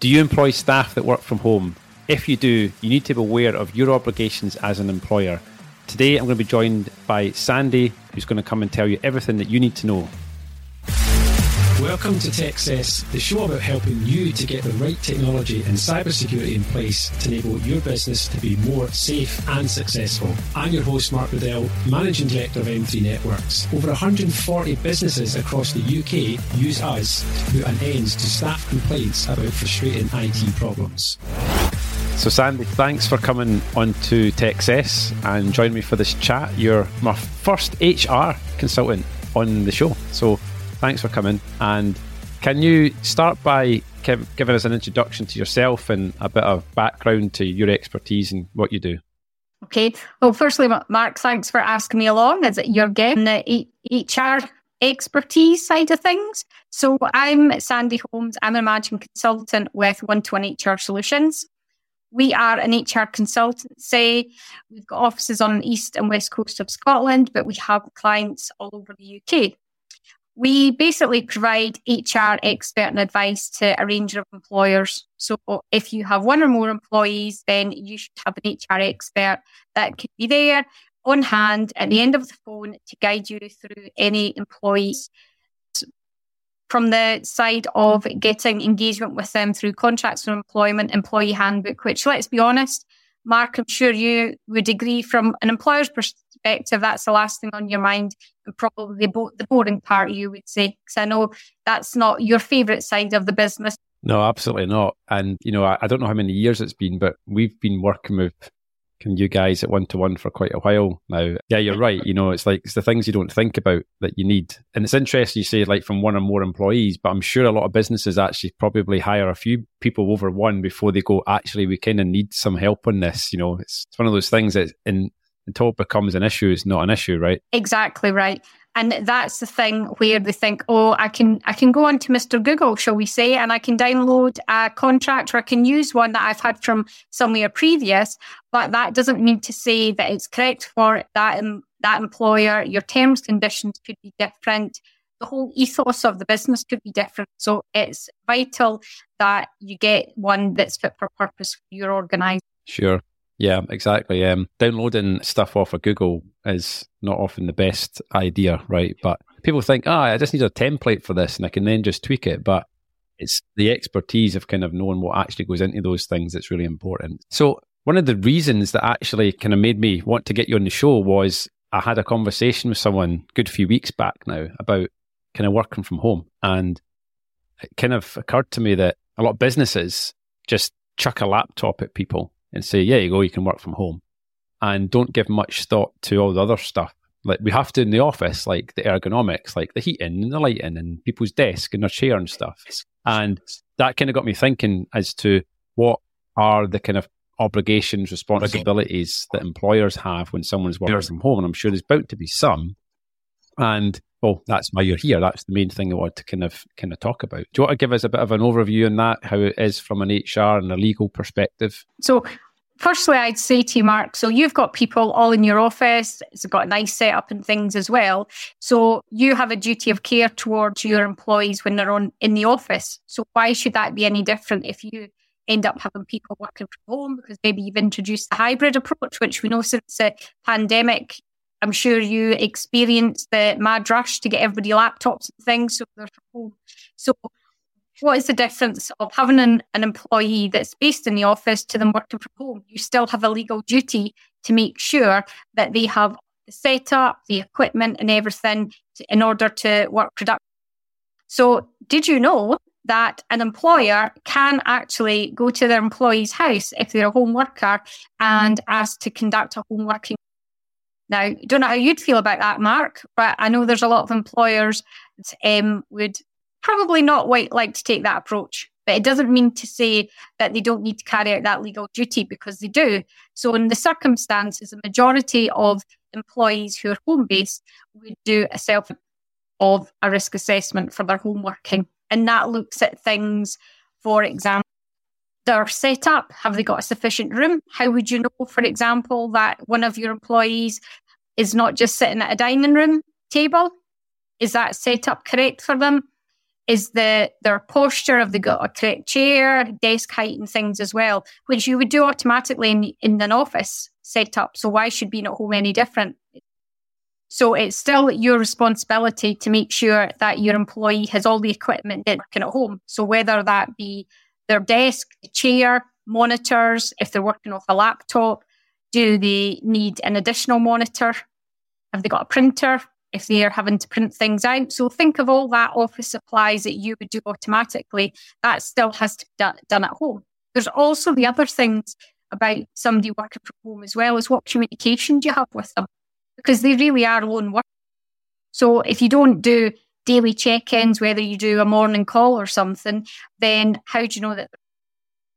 Do you employ staff that work from home? If you do, you need to be aware of your obligations as an employer. Today, I'm going to be joined by Sandie, who's going to come and tell you everything that you need to know. Welcome to Techcess, the show about helping you to get the right technology and cybersecurity in place to enable your business to be more safe and successful. I'm your host, Mark Riddell, Managing Director of M3 Networks. Over 140 businesses across the UK use us to put an end to staff complaints about frustrating IT problems. So, Sandie, thanks for coming on to Techcess and joining me for this chat. You're my first HR consultant on the show. So, thanks for coming. And can you start by giving us an introduction to yourself and a bit of background to your expertise and what you do? Okay. Well, firstly, Mark, thanks for asking me along as your guest in the HR expertise side of things. So I'm Sandie Holmes. I'm a managing consultant with One to One HR Solutions. We are an HR consultancy. We've got offices on the east and west coast of Scotland, but we have clients all over the UK. We basically provide HR expert and advice to a range of employers. So if you have one or more employees, then you should have an HR expert that could be there on hand at the end of the phone to guide you through any employees from the side of getting engagement with them through contracts of employment, employee handbook, which let's be honest, Mark, I'm sure you would agree from an employer's perspective, that's the last thing on your mind and probably the, bo- the boring part, you would say, because I know that's not your favourite side of the business. No, absolutely not. And, you know, I, I don't know how many years it's been, but we've been working with can you guys at one to one for quite a while now. Yeah, you're right. You know, it's like it's the things you don't think about that you need. And it's interesting you say like from one or more employees, but I'm sure a lot of businesses actually probably hire a few people over one before they go, actually, we kind of need some help on this. You know, it's, it's one of those things that in until it becomes an issue, it's not an issue, right? Exactly right. And that's the thing where they think, oh, I can I can go on to Mr. Google, shall we say, and I can download a contract or I can use one that I've had from somewhere previous, but that doesn't mean to say that it's correct for that that employer. Your terms conditions could be different. The whole ethos of the business could be different. So it's vital that you get one that's fit for purpose for your organisation. Sure. Yeah, exactly. Um, downloading stuff off of Google is not often the best idea, right? But people think, ah, oh, I just need a template for this and I can then just tweak it. But it's the expertise of kind of knowing what actually goes into those things that's really important. So, one of the reasons that actually kind of made me want to get you on the show was I had a conversation with someone good few weeks back now about kind of working from home. And it kind of occurred to me that a lot of businesses just chuck a laptop at people and say, yeah, you go, you can work from home. And don't give much thought to all the other stuff. Like we have to in the office, like the ergonomics, like the heating and the lighting and people's desk and their chair and stuff. And that kind of got me thinking as to what are the kind of obligations, responsibilities that employers have when someone's working from home. And I'm sure there's bound to be some. And well, that's why you're here. That's the main thing I want to kind of kind of talk about. Do you want to give us a bit of an overview on that, how it is from an HR and a legal perspective? So firstly, I'd say to you, Mark, so you've got people all in your office. It's got a nice setup and things as well. So you have a duty of care towards your employees when they're on in the office. So why should that be any different if you end up having people working from home because maybe you've introduced a hybrid approach, which we know since the pandemic I'm sure you experienced the mad rush to get everybody laptops and things. So they're from home. So what is the difference of having an, an employee that's based in the office to them working from home? You still have a legal duty to make sure that they have the setup, the equipment, and everything to, in order to work productively. So, did you know that an employer can actually go to their employee's house if they're a home worker and ask to conduct a home working now, don't know how you'd feel about that, Mark, but I know there's a lot of employers that um, would probably not like to take that approach. But it doesn't mean to say that they don't need to carry out that legal duty because they do. So, in the circumstances, the majority of employees who are home based would do a self of a risk assessment for their home working. And that looks at things, for example, their setup? Have they got a sufficient room? How would you know, for example, that one of your employees is not just sitting at a dining room table? Is that setup correct for them? is the their posture of the got a correct chair, desk height, and things as well, which you would do automatically in, in an office setup. So why should being at home any different? So it's still your responsibility to make sure that your employee has all the equipment working at home. So whether that be their desk, chair, monitors, if they're working off a laptop, do they need an additional monitor? Have they got a printer? If they are having to print things out. So think of all that office supplies that you would do automatically. That still has to be done, at home. There's also the other things about somebody working from home as well as what communication do you have with them? Because they really are lone workers. So if you don't do daily check-ins, whether you do a morning call or something, then how do you know that?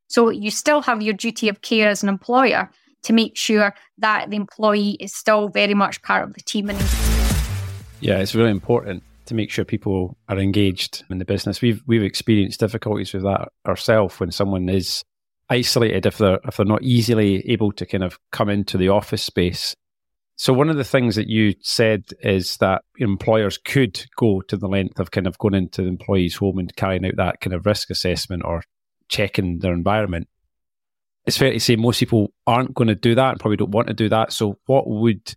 So you still have your duty of care as an employer to make sure that the employee is still very much part of the team. And yeah, it's really important to make sure people are engaged in the business. We've we've experienced difficulties with that ourselves when someone is isolated if they're if they're not easily able to kind of come into the office space. So one of the things that you said is that employers could go to the length of kind of going into the employee's home and carrying out that kind of risk assessment or checking their environment. It's fair to say most people aren't going to do that and probably don't want to do that. So what would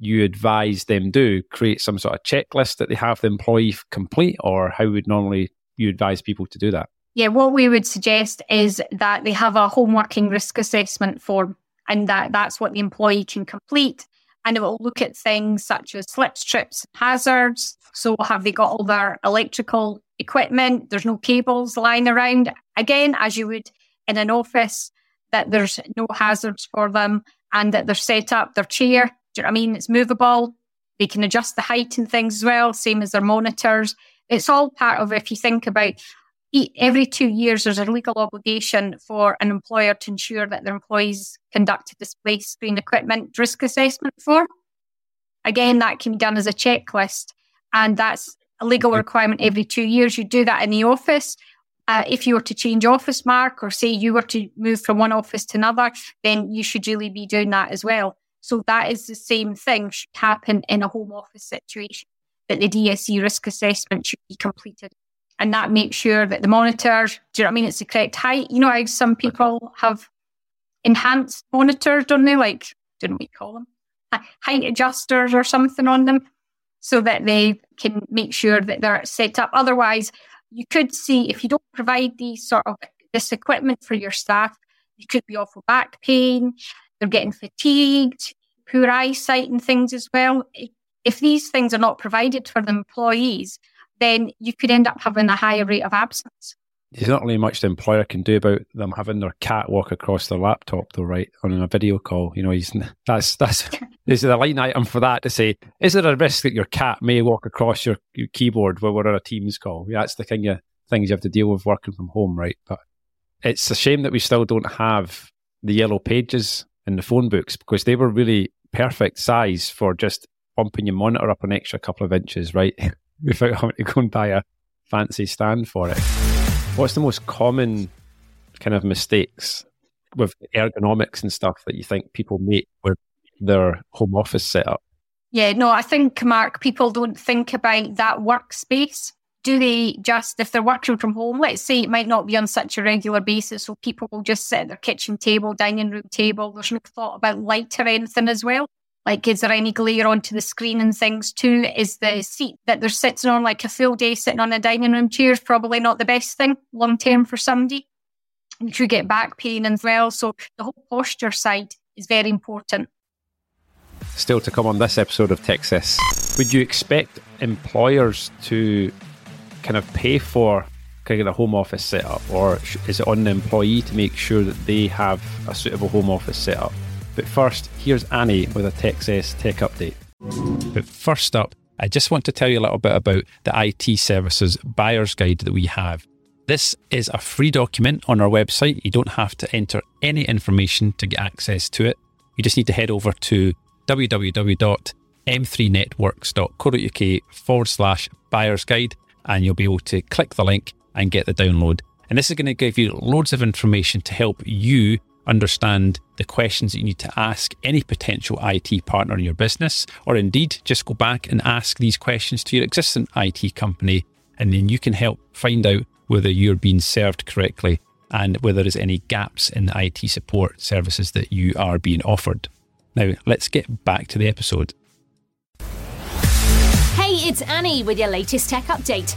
you advise them do? Create some sort of checklist that they have the employee complete or how would normally you advise people to do that? Yeah, what we would suggest is that they have a home working risk assessment form and that that's what the employee can complete. And it will look at things such as slips, trips, hazards. So have they got all their electrical equipment? There's no cables lying around. Again, as you would in an office, that there's no hazards for them and that they're set up, their chair, do you know what I mean? It's movable. They can adjust the height and things as well, same as their monitors. It's all part of if you think about every two years, there's a legal obligation for an employer to ensure that their employees conduct a display screen equipment risk assessment for. Again, that can be done as a checklist, and that's a legal requirement every two years. You do that in the office. Uh, if you were to change office mark or say you were to move from one office to another, then you should really be doing that as well. So that is the same thing should happen in a home office situation, that the DSE risk assessment should be completed and that makes sure that the monitor, do you know what I mean? It's the correct height. You know how some people have enhanced monitors, don't they? Like, didn't we call them? Height adjusters or something on them so that they can make sure that they're set up. Otherwise, you could see if you don't provide these sort of this equipment for your staff, you could be off with back pain, they're getting fatigued, poor eyesight and things as well. If these things are not provided for the employees, then you could end up having a higher rate of absence. There's not really much the employer can do about them having their cat walk across their laptop, though, right? On a video call, you know, he's that's that's is the line item for that to say, is there a risk that your cat may walk across your, your keyboard when we're on a Teams call? Yeah, that's the kind of things you have to deal with working from home, right? But it's a shame that we still don't have the yellow pages in the phone books because they were really perfect size for just bumping your monitor up an extra couple of inches, right? without having to go and buy a fancy stand for it. What's the most common kind of mistakes with ergonomics and stuff that you think people make with their home office setup? Yeah, no, I think, Mark, people don't think about that workspace. Do they just, if they're working from home, let's say it might not be on such a regular basis, so people will just sit at their kitchen table, dining room table. There's no thought about light or anything as well. Like, is there any glare onto the screen and things too? Is the seat that they're sitting on, like a full day sitting on a dining room chair, is probably not the best thing long term for somebody. You could get back pain as well. So the whole posture side is very important. Still to come on this episode of Techcess would you expect employers to kind of pay for kind of a home office setup, or is it on the employee to make sure that they have a suitable home office setup? But first, here's Annie with a Techcess Tech Update. But first up, I just want to tell you a little bit about the IT services buyer's guide that we have. This is a free document on our website. You don't have to enter any information to get access to it. You just need to head over to www.m3networks.co.uk forward slash buyer's guide and you'll be able to click the link and get the download. And this is going to give you loads of information to help you understand the questions that you need to ask any potential IT partner in your business, or indeed just go back and ask these questions to your existing IT company and then you can help find out whether you're being served correctly and whether there's any gaps in the IT support services that you are being offered. Now, let's get back to the episode. Hey, it's Annie with your latest tech update.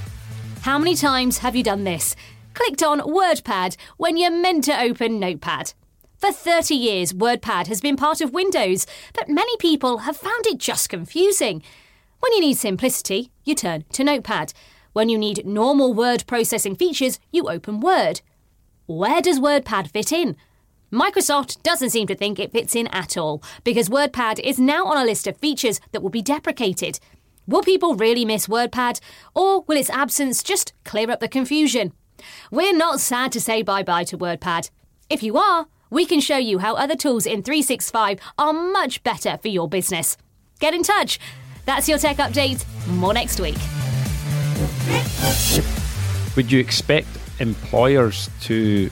How many times have you done this? Clicked on WordPad when you're meant to open Notepad. For 30 years, WordPad has been part of Windows, but many people have found it just confusing. When you need simplicity, you turn to Notepad. When you need normal word processing features, you open Word. Where does WordPad fit in? Microsoft doesn't seem to think it fits in at all, because WordPad is now on a list of features that will be deprecated. Will people really miss WordPad, or will its absence just clear up the confusion? We're not sad to say bye bye to WordPad. If you are, we can show you how other tools in 365 are much better for your business. Get in touch. That's your tech update. More next week. Would you expect employers to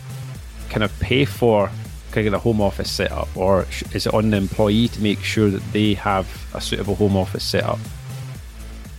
kind of pay for kind of the home office setup, or is it on the employee to make sure that they have a suitable home office setup?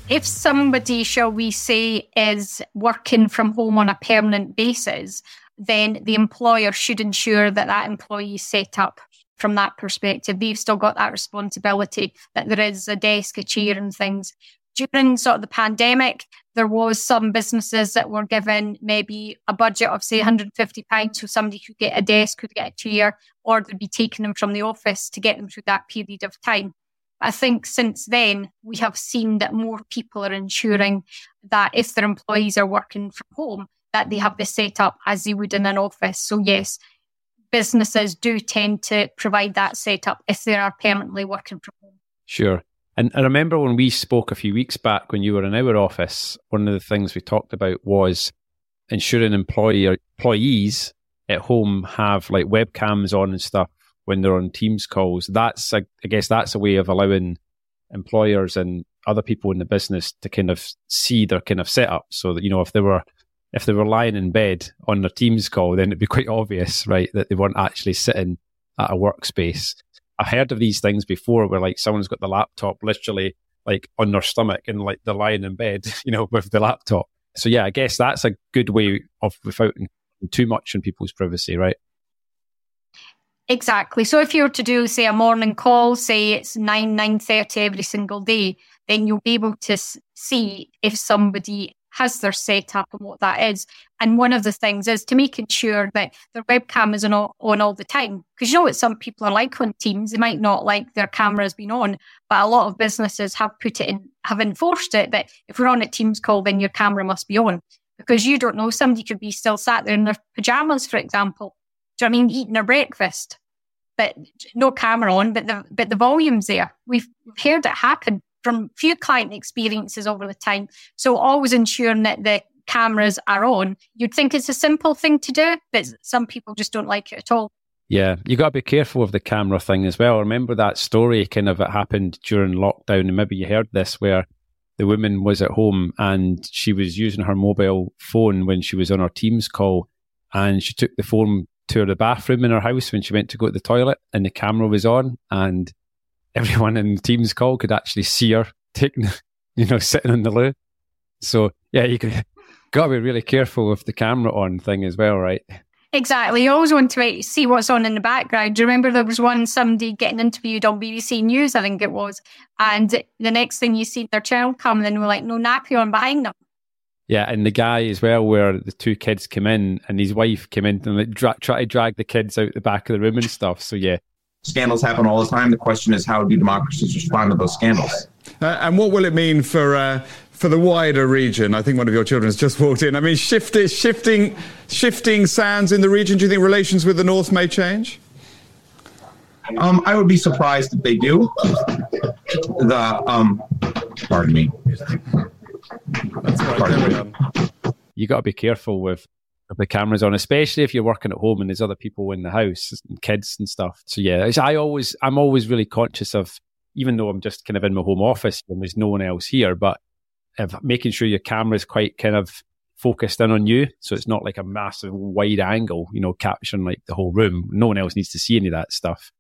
If somebody, shall we say, is working from home on a permanent basis, then the employer should ensure that that employee is set up from that perspective. They've still got that responsibility that there is a desk, a chair, and things. During sort of the pandemic, there was some businesses that were given maybe a budget of say 150 pounds so somebody could get a desk could get a chair or they'd be taking them from the office to get them through that period of time i think since then we have seen that more people are ensuring that if their employees are working from home that they have the setup as they would in an office. So yes businesses do tend to provide that setup if they are permanently working from home. Sure. And I remember when we spoke a few weeks back when you were in our office, one of the things we talked about was ensuring employee employees at home have like webcams on and stuff when they're on Teams calls. That's, I guess, that's a way of allowing employers and other people in the business to kind of see their kind of setup, so that you know if they were if they were lying in bed on their Teams call, then it'd be quite obvious, right, that they weren't actually sitting at a workspace. I've heard of these things before where like someone's got the laptop literally like on their stomach and like they're lying in bed, you know, with the laptop. So yeah, I guess that's a good way of without too much in people's privacy, right? Exactly. So if you were to do, say, a morning call, say it's nine nine thirty every single day, then you'll be able to see if somebody has their setup and what that is. And one of the things is to making sure that their webcam is on all, on all the time. Because you know what some people are like on Teams, they might not like their cameras being on, but a lot of businesses have put it in, have enforced it that if we're on a Teams call, then your camera must be on. Because you don't know, somebody could be still sat there in their pajamas, for example. Do I mean eating their breakfast? But no camera on, but the but the volume's there. We've heard it happen from few client experiences over the time. So always ensuring that the cameras are on. You'd think it's a simple thing to do, but some people just don't like it at all. Yeah, you got to be careful of the camera thing as well. Remember that story kind of it happened during lockdown, and maybe you heard this where the woman was at home and she was using her mobile phone when she was on her Teams call, and she took the phone to the bathroom in her house when she went to go to the toilet, and the camera was on, and everyone in the Teams call could actually see her taking, you know, sitting in the loo. So yeah, you could got to be really careful with the camera on thing as well, right? Exactly. You always want to see what's on in the background. Do you remember there was one somebody getting interviewed on BBC News, I think it was, and the next thing you see their child coming and we're like, no nappy on behind them. Yeah, and the guy as well, where the two kids came in and his wife came in and like, dra- try to drag the kids out the back of the room and stuff. So yeah, Scandals happen all the time. The question is, how do democracies respond to those scandals? Uh, and what will it mean for uh, for the wider region? I think one of your children has just walked in. I mean, shift, shifting shifting sands in the region. Do you think relations with the North may change? Um, I would be surprised if they do. The um, pardon me. Pardon me. You got to be careful with the cameras on, especially if you're working at home and there's other people in the house, and kids and stuff. So yeah, I always, I'm always really conscious of, even though I'm just kind of in my home office and there's no one else here, but of making sure your camera is quite kind of focused in on you. So it's not like a massive wide angle, you know, capturing like the whole room. No one else needs to see any of that stuff.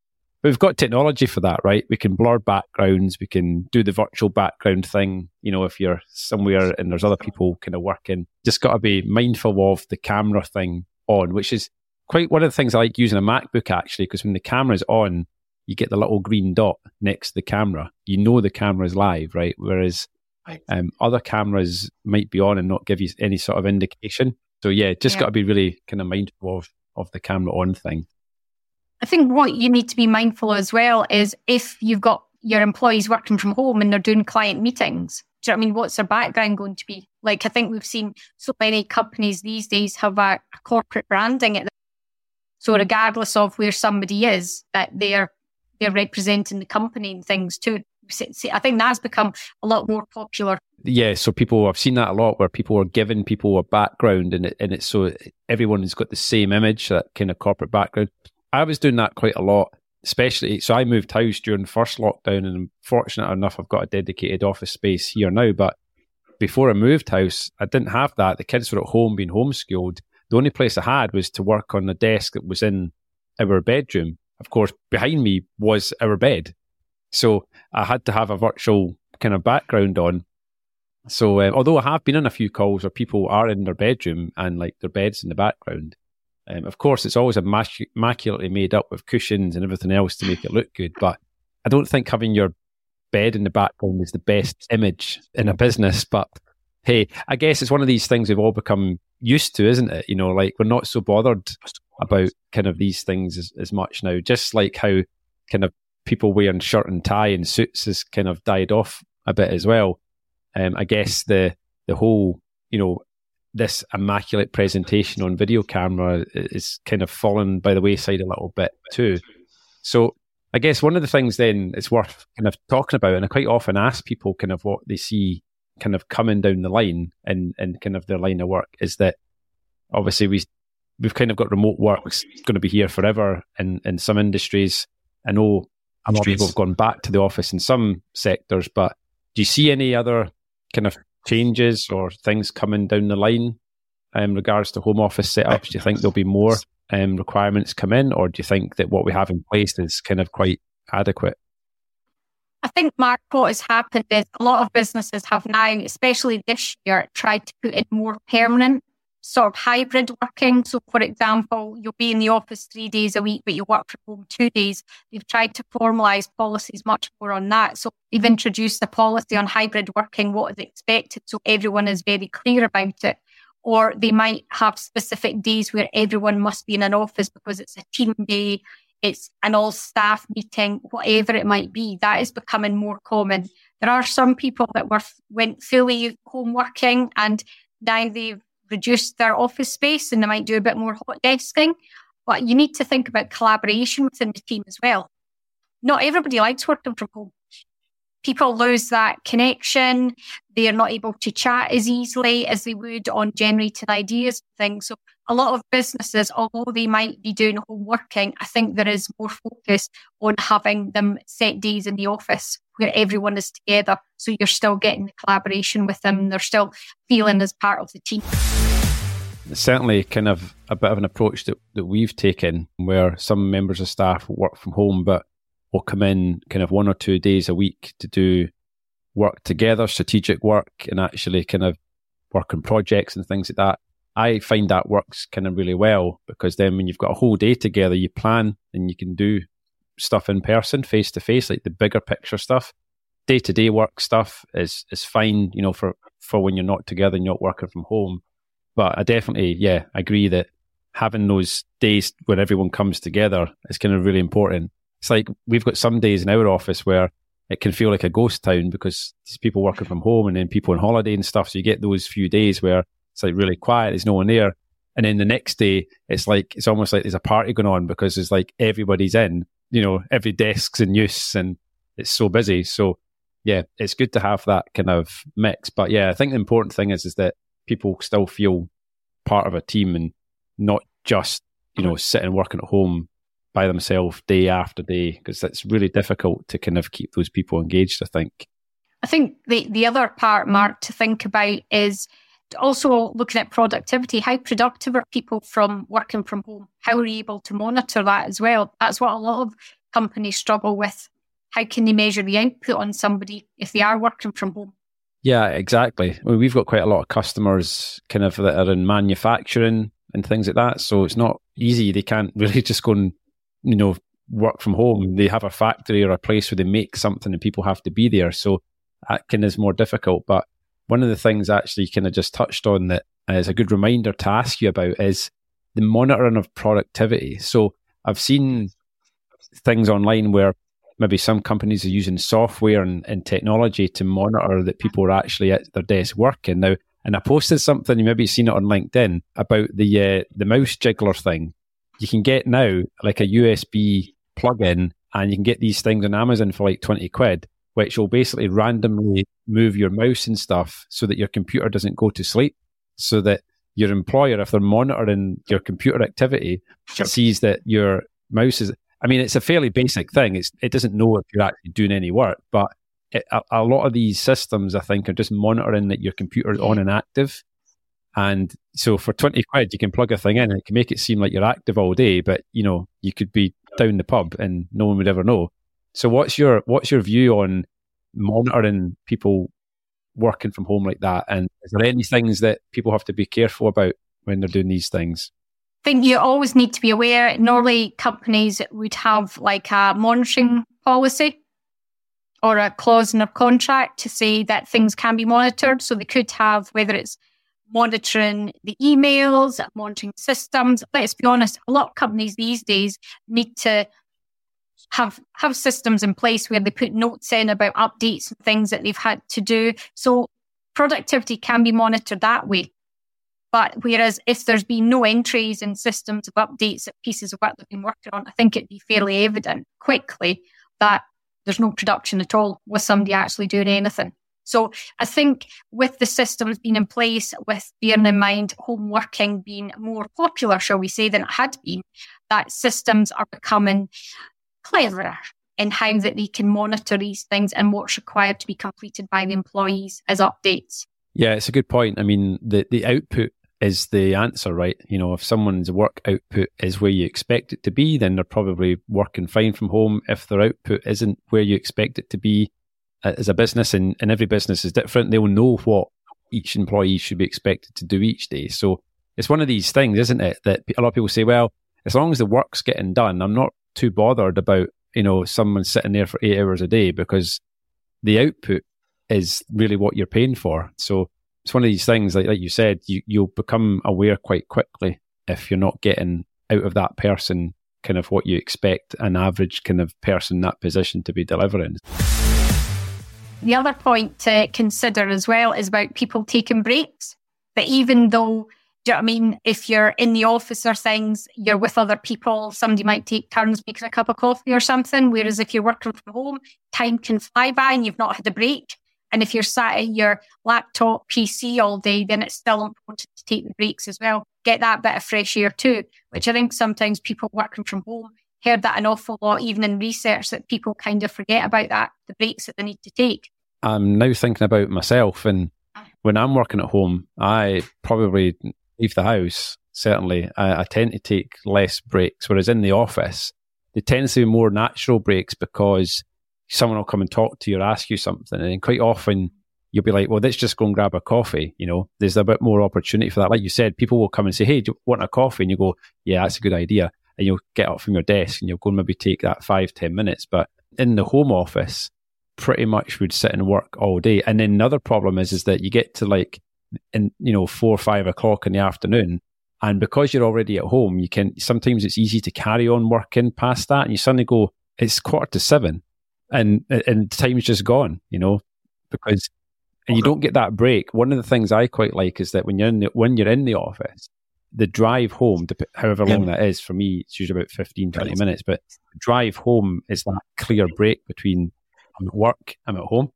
We've got technology for that, right? We can blur backgrounds, we can do the virtual background thing. You know, if you're somewhere and there's other people kind of working, just got to be mindful of the camera thing on, which is quite one of the things I like using a MacBook actually, because when the camera's on, you get the little green dot next to the camera. You know the camera's live, right? Whereas um, other cameras might be on and not give you any sort of indication. So yeah, just yeah. got to be really kind of mindful of of the camera on thing. I think what you need to be mindful of as well is if you've got your employees working from home and they're doing client meetings, do you know what I mean? What's their background going to be? Like, I think we've seen so many companies these days have a, a corporate branding at the, so regardless of where somebody is, that they're they're representing the company and things too. I think that's become a lot more popular. Yeah, so people I've seen that a lot where people are giving people a background and it, and it's so everyone has got the same image, that kind of corporate background. I was doing that quite a lot, especially. So I moved house during the first lockdown, and I'm fortunate enough I've got a dedicated office space here now. But before I moved house, I didn't have that. The kids were at home being homeschooled. The only place I had was to work on the desk that was in our bedroom. Of course, behind me was our bed. So I had to have a virtual kind of background on. So uh, although I have been on a few calls where people are in their bedroom and like their bed's in the background, um, of course, it's always immaculately made up with cushions and everything else to make it look good. But I don't think having your bed in the background is the best image in a business. But hey, I guess it's one of these things we've all become used to, isn't it? You know, like we're not so bothered about kind of these things as, as much now. Just like how kind of people wearing shirt and tie and suits has kind of died off a bit as well. Um, I guess the the whole you know this immaculate presentation on video camera is kind of fallen by the wayside a little bit too. So I guess one of the things then it's worth kind of talking about, and I quite often ask people kind of what they see kind of coming down the line in, in kind of their line of work is that obviously we we've kind of got remote work going to be here forever in, in some industries. I know a lot of people have gone back to the office in some sectors, but do you see any other kind of changes or things coming down the line in regards to home office setups? Do you think there'll be more um, requirements come in, or do you think that what we have in place is kind of quite adequate? I think, Mark, what has happened is a lot of businesses have now, especially this year, tried to put in more permanent sort of hybrid working. So, for example, you'll be in the office three days a week, but you work from home two days. They've tried to formalise policies much more on that. So, they've introduced a policy on hybrid working, what is expected, so everyone is very clear about it. Or they might have specific days where everyone must be in an office because it's a team day, it's an all staff meeting, whatever it might be. That is becoming more common. There are some people that were went fully home working and now they've reduce their office space and they might do a bit more hot desking. But you need to think about collaboration within the team as well. Not everybody likes working from home. People lose that connection. They are not able to chat as easily as they would on generating ideas and things. So a lot of businesses, although they might be doing home working, I think there is more focus on having them set days in the office where everyone is together. So you're still getting the collaboration with them. They're still feeling as part of the team certainly kind of a bit of an approach that, that we've taken where some members of staff work from home but will come in kind of one or two days a week to do work together, strategic work, and actually kind of work on projects and things like that. I find that works kind of really well because then when you've got a whole day together, you plan and you can do stuff in person, face to face, like the bigger picture stuff. Day to day work stuff is is fine, you know, for for when you're not together and you're not working from home. But I definitely, yeah, agree that having those days when everyone comes together is kind of really important. It's like we've got some days in our office where it can feel like a ghost town because there's people working from home and then people on holiday and stuff. So you get those few days where it's like really quiet, there's no one there. And then the next day, it's like, it's almost like there's a party going on because it's like everybody's in, you know, every desk's in use and it's so busy. So yeah, it's good to have that kind of mix. But yeah, I think the important thing is, is that people still feel part of a team and not just you know sitting working at home by themselves day after day because it's really difficult to kind of keep those people engaged i think i think the the other part mark to think about is also looking at productivity how productive are people from working from home how are you able to monitor that as well that's what a lot of companies struggle with. How can they measure the output on somebody if they are working from home? Yeah, exactly. We've got quite a lot of customers kind of that are in manufacturing and things like that. So it's not easy. They can't really just go and, you know, work from home. They have a factory or a place where they make something and people have to be there. So that kind of is more difficult. But one of the things actually kind of just touched on that is a good reminder to ask you about is the monitoring of productivity. So I've seen things online where maybe some companies are using software and, and technology to monitor that people are actually at their desk working. Now, and I posted something, you maybe seen it on LinkedIn about the uh, the mouse jiggler thing. You can get now like a USB plug-in, and you can get these things on Amazon for like twenty quid, which will basically randomly move your mouse and stuff so that your computer doesn't go to sleep, so that your employer, if they're monitoring your computer activity, sure. sees that your mouse is. I mean, it's a fairly basic thing. It's, it doesn't know if you're actually doing any work, but it, a, a, lot of these systems, I think, are just monitoring that your computer is on and active. And so for 20 quid, you can plug a thing in and it can make it seem like you're active all day, but you know, you could be down the pub and no one would ever know. So what's your, what's your view on monitoring people working from home like that? And is there any things that people have to be careful about when they're doing these things? I think you always need to be aware. Normally, companies would have like a monitoring policy or a clause in a contract to say that things can be monitored. So they could have whether it's monitoring the emails, monitoring systems. Let's be honest, a lot of companies these days need to have have systems in place where they put notes in about updates and things that they've had to do. So productivity can be monitored that way. But whereas if there's been no entries in systems of updates of pieces of work they've been working on, I think it'd be fairly evident quickly that there's no production at all with somebody actually doing anything. So I think with the systems being in place, with bearing in mind home working being more popular, shall we say, than it had been, that systems are becoming cleverer in how that they can monitor these things and what's required to be completed by the employees as updates. Yeah, it's a good point. I mean, the, the output is the answer, right? You know, if someone's work output is where you expect it to be, then they're probably working fine from home. If their output isn't where you expect it to be uh, as a business, and, and every business is different, they'll know what each employee should be expected to do each day. So it's one of these things, isn't it? That a lot of people say, well, as long as the work's getting done, I'm not too bothered about you know someone sitting there for eight hours a day because the output is really what you're paying for. So it's one of these things like like you said, you you'll become aware quite quickly if you're not getting out of that person kind of what you expect an average kind of person that position to be delivering. The other point to consider as well is about people taking breaks. That even though do you know what I mean? If you're in the office or things, you're with other people, somebody might take turns making a cup of coffee or something. Whereas if you're working from home, time can fly by and you've not had a break. And if you're sat at your laptop, PC all day, then it's still important to take the breaks as well. Get that bit of fresh air too, which I think sometimes people working from home heard that an awful lot, even in research, that people kind of forget about that, the breaks that they need to take. I'm now thinking about myself and uh-huh. when I'm working at home, I probably leave the house, certainly, I, I tend to take less breaks. Whereas in the office, they tends to be more natural breaks because someone will come and talk to you or ask you something. And quite often you'll be like, well, let's just go and grab a coffee. You know, there's a bit more opportunity for that. Like you said, people will come and say, hey, do you want a coffee? And you go, yeah, that's a good idea. And you'll get up from your desk and you'll go and maybe take that five, ten minutes. But in the home office, pretty much would sit and work all day. And then another problem is, is that you get to like in you know four or five o'clock in the afternoon. And because you're already at home you can sometimes it's easy to carry on working past that. And you suddenly go it's quarter to seven and and time's just gone you know because and you don't get that break. One of the things i quite like is that when you're in the when you're in the office the drive home however long that is for me it's usually about 15 20 minutes but drive home is that clear break between i'm at work i'm at home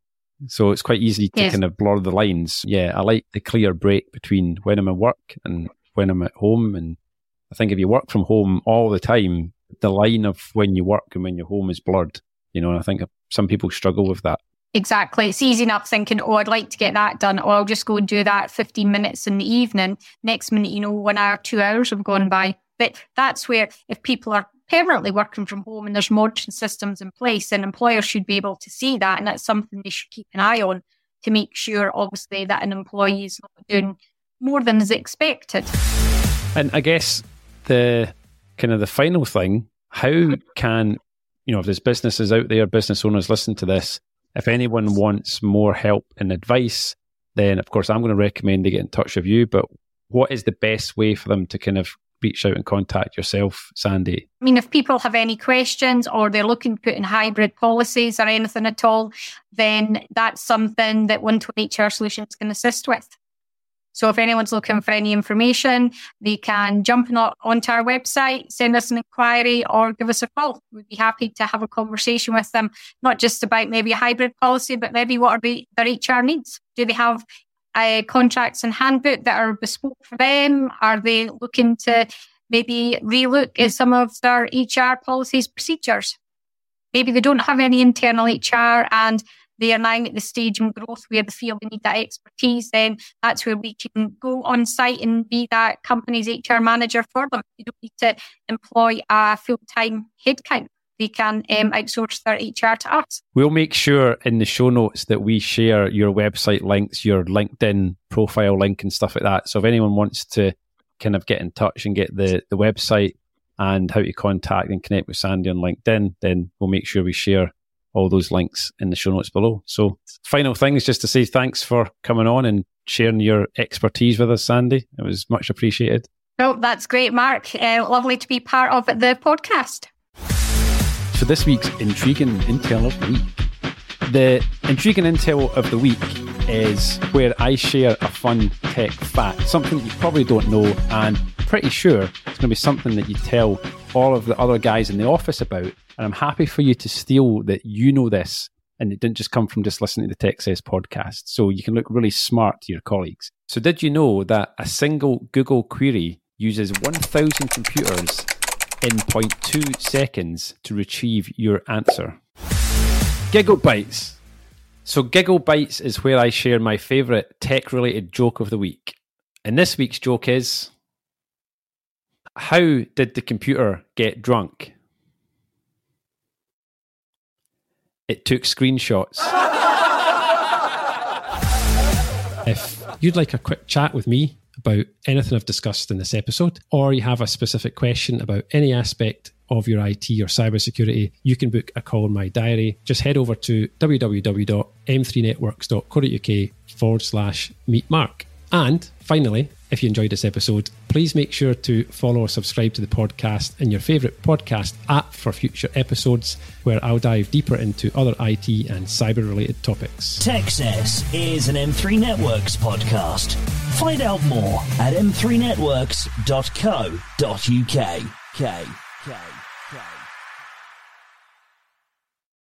so it's quite easy to yes. kind of blur the lines. Yeah, I like the clear break between when I'm at work and when I'm at home. And I think if you work from home all the time, the line of when you work and when you're home is blurred. You know, and I think some people struggle with that. Exactly. It's easy enough thinking, oh, I'd like to get that done, or I'll just go and do that 15 minutes in the evening. Next minute, you know, one hour, two hours have gone by. But that's where if people are permanently working from home and there's monitoring systems in place, then employers should be able to see that. And that's something they should keep an eye on to make sure, obviously, that an employee is not doing more than is expected. And I guess the kind of the final thing, how can, you know, if there's businesses out there, business owners listen to this, if anyone wants more help and advice, then of course I'm going to recommend they get in touch with you. But what is the best way for them to kind of reach out and contact yourself, Sandie? I mean, if people have any questions or they're looking to put in hybrid policies or anything at all, then that's something that One to One HR Solutions can assist with. So if anyone's looking for any information, they can jump on, onto our website, send us an inquiry, or give us a call. We'd be happy to have a conversation with them, not just about maybe a hybrid policy, but maybe what are the, their HR needs? Do they have uh, contracts and handbook that are bespoke for them? Are they looking to maybe relook at some of their HR policies, procedures? Maybe they don't have any internal HR and they are now at the stage in growth where they feel they need that expertise, then that's where we can go on site and be that company's HR manager for them. You don't need to employ a full time headcount. They can um, outsource their HR to us. We'll make sure in the show notes that we share your website links, your LinkedIn profile link, and stuff like that. So if anyone wants to kind of get in touch and get the, the website and how to contact and connect with Sandie on LinkedIn, then we'll make sure we share all those links in the show notes below. So, final thing is just to say thanks for coming on and sharing your expertise with us, Sandie. It was much appreciated. Oh, that's great, Mark. Uh, lovely to be part of the podcast. For this week's intriguing intel of the week, the intriguing intel of the week is where I share a fun tech fact, something you probably don't know, and pretty sure it's going to be something that you tell all of the other guys in the office about and I'm happy for you to steal that you know this and it didn't just come from just listening to the Techcess podcast. So you can look really smart to your colleagues. So did you know that a single Google query uses 1,000 computers in 0.2 seconds to retrieve your answer? Giggle Bites. So Giggle Bites is where I share my favorite tech related joke of the week. And this week's joke is How did the computer get drunk? it took screenshots. if you'd like a quick chat with me about anything I've discussed in this episode, or you have a specific question about any aspect of your IT or cybersecurity, you can book a call in my diary. Just head over to www.m3networks.co.uk forward slash meet Mark. And finally, if you enjoyed this episode, please make sure to follow or subscribe to the podcast in your favourite podcast app for future episodes where I'll dive deeper into other IT and cyber related topics. Techcess is an M3 Networks podcast. Find out more at m3networks.co.uk. K, K.